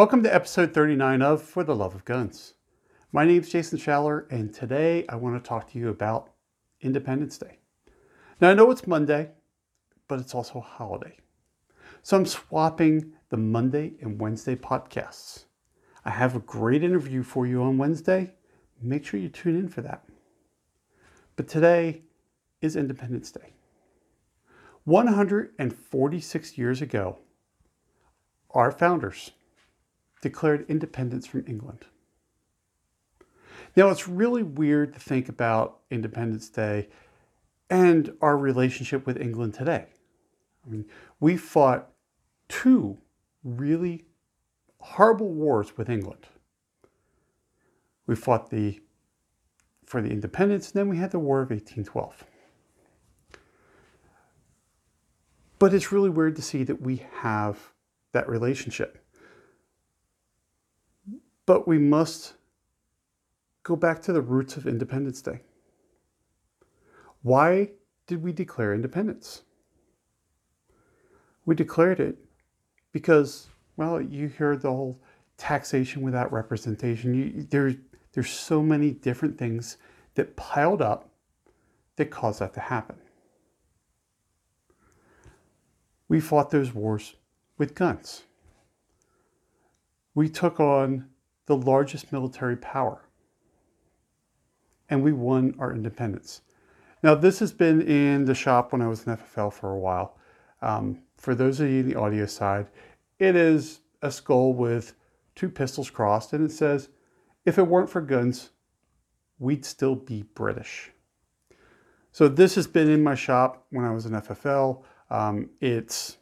Welcome to episode 39 of For the Love of Guns. My name is Jason Schaller, and today I want to talk to you about Independence Day. Now, I know it's Monday, but it's also a holiday. So I'm swapping the Monday and Wednesday podcasts. I have a great interview for you on Wednesday. Make sure you tune in for that. But today is Independence Day. 146 years ago, our founders declared independence from England. Now, it's really weird to think about Independence Day and our relationship with England today. I mean, we fought two really horrible wars with England. We fought the for the independence, and then we had the War of 1812. But it's really weird to see that we have that relationship. But we must go back to the roots of Independence Day. Why did we declare independence? We declared it because, well, you hear the whole taxation without representation. You, there, there's so many different things that piled up that caused that to happen. We fought those wars with guns. We took on the largest military power. And we won our independence. Now, this has been in the shop when I was in FFL for a while. Um, for those of you in the audio side, it is a skull with two pistols crossed, and it says, if it weren't for guns, we'd still be British. So this has been in my shop when I was in FFL. Um, it's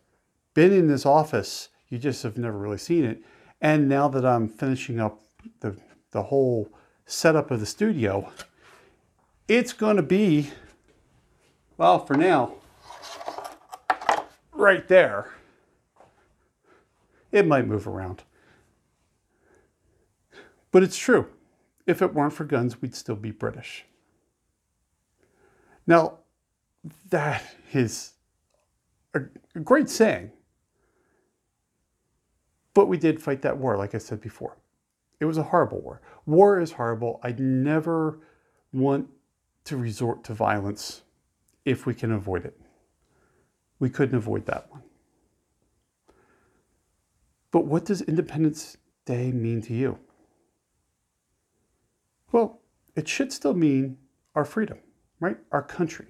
been in this office. You just have never really seen it. And now that I'm finishing up the, the whole setup of the studio, it's going to be, well, for now, right there. It might move around. But it's true. If it weren't for guns, we'd still be British. Now, that is a, great saying. But we did fight that war, like I said before. It was a horrible war. War is horrible. I'd never want to resort to violence if we can avoid it. We couldn't avoid that one. But what does Independence Day mean to you? Well, it should still mean our freedom, right? Our country.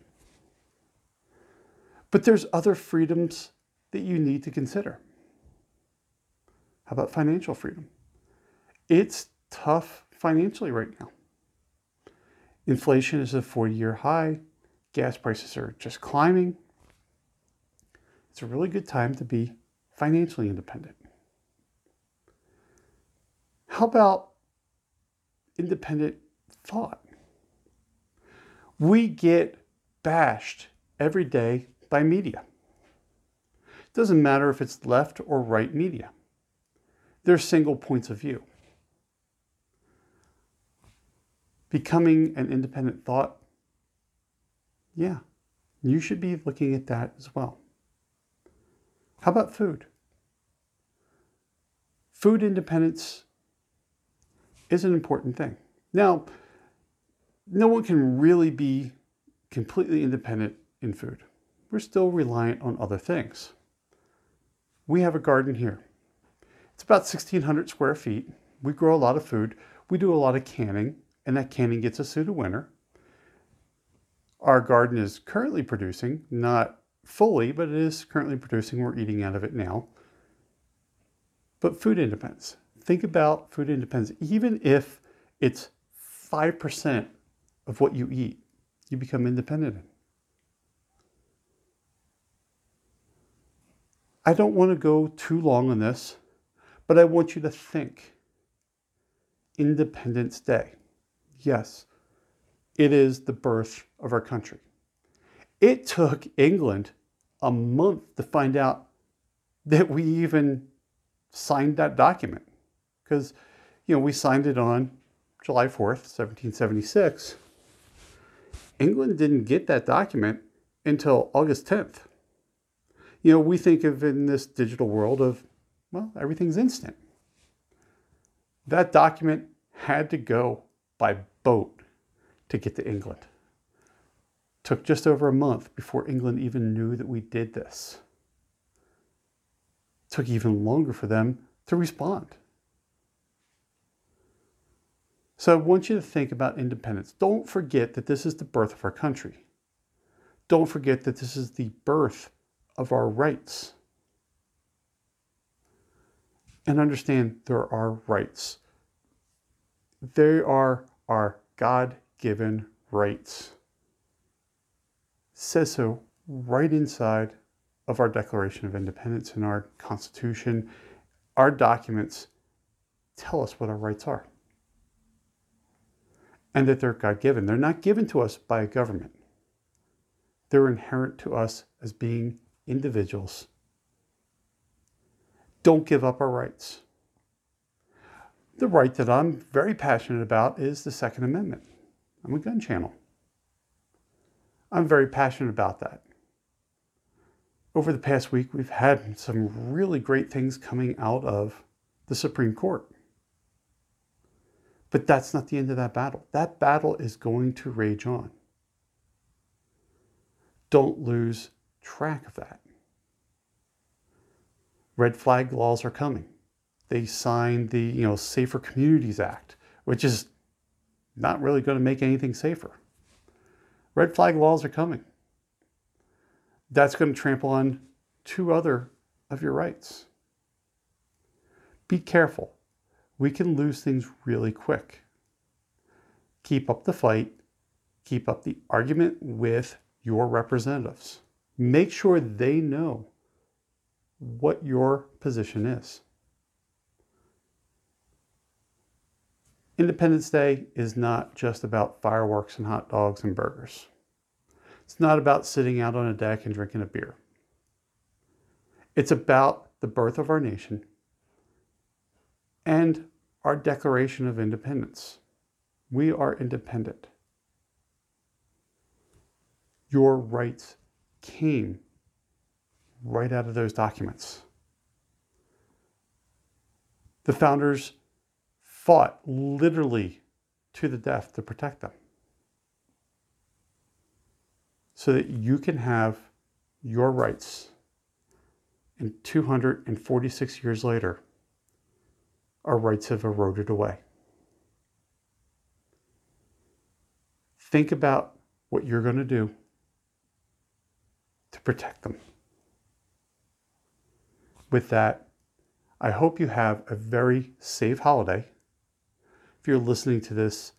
But there's other freedoms that you need to consider. How about financial freedom? It's tough financially right now. Inflation is a 40 year high. Gas prices are just climbing. It's a really good time to be financially independent. How about independent thought? We get bashed every day by media. It doesn't matter if it's left or right media. They're single points of view. Becoming an independent thought, yeah, you should be looking at that as well. How about food? Food independence is an important thing. Now, no one can really be completely independent in food. We're still reliant on other things. We have a garden here. It's about 1,600 square feet. We grow a lot of food. We do a lot of canning, and that canning gets us through the winter. Our garden is currently producing, not fully, but it is currently producing. We're eating out of it now. But food independence. Think about food independence. Even if it's 5% of what you eat, you become independent. I don't want to go too long on this but I want you to think Independence Day. Yes, it is the birth of our country. It took England a month to find out that we even signed that document because you know we signed it on July 4th, 1776. England didn't get that document until August 10th. You know, we think of in this digital world of well, everything's instant. That document had to go by boat to get to England. Took just over a month before England even knew that we did this. Took even longer for them to respond. So I want you to think about independence. Don't forget that this is the birth of our country. Don't forget that this is the birth of our rights. And understand there are rights. They are our God given rights. says so right inside of our Declaration of Independence and our Constitution. Our documents tell us what our rights are and that they're God given. They're not given to us by a government, they're inherent to us as being individuals. Don't give up our rights. The right that I'm very passionate about is the Second Amendment. I'm a gun channel. I'm very passionate about that. Over the past week, we've had some really great things coming out of the Supreme Court. But that's not the end of that battle. That battle is going to rage on. Don't lose track of that. Red flag laws are coming. They signed the, you know, Safer Communities Act, which is not really going to make anything safer. Red flag laws are coming. That's going to trample on two other of your rights. Be careful we can lose things really quick. Keep up the fight, keep up the argument with your representatives. Make sure they know what your position is. Independence Day is not just about fireworks and hot dogs and burgers. It's not about sitting out on a deck and drinking a beer. It's about the birth of our nation and our Declaration of Independence. We are independent. Your rights came right out of those documents. The founders fought literally to the death to protect them so that you can have your rights. And 246 years later, our rights have eroded away. Think about what you're going to do to protect them. With that, I hope you have a very safe holiday. If you're listening to this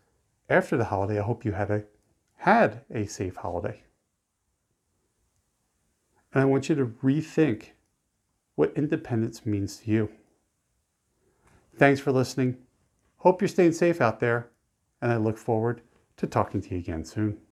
after the holiday, I hope you had a had a safe holiday. And I want you to rethink what independence means to you. Thanks for listening. Hope you're staying safe out there, and I look forward to talking to you again soon.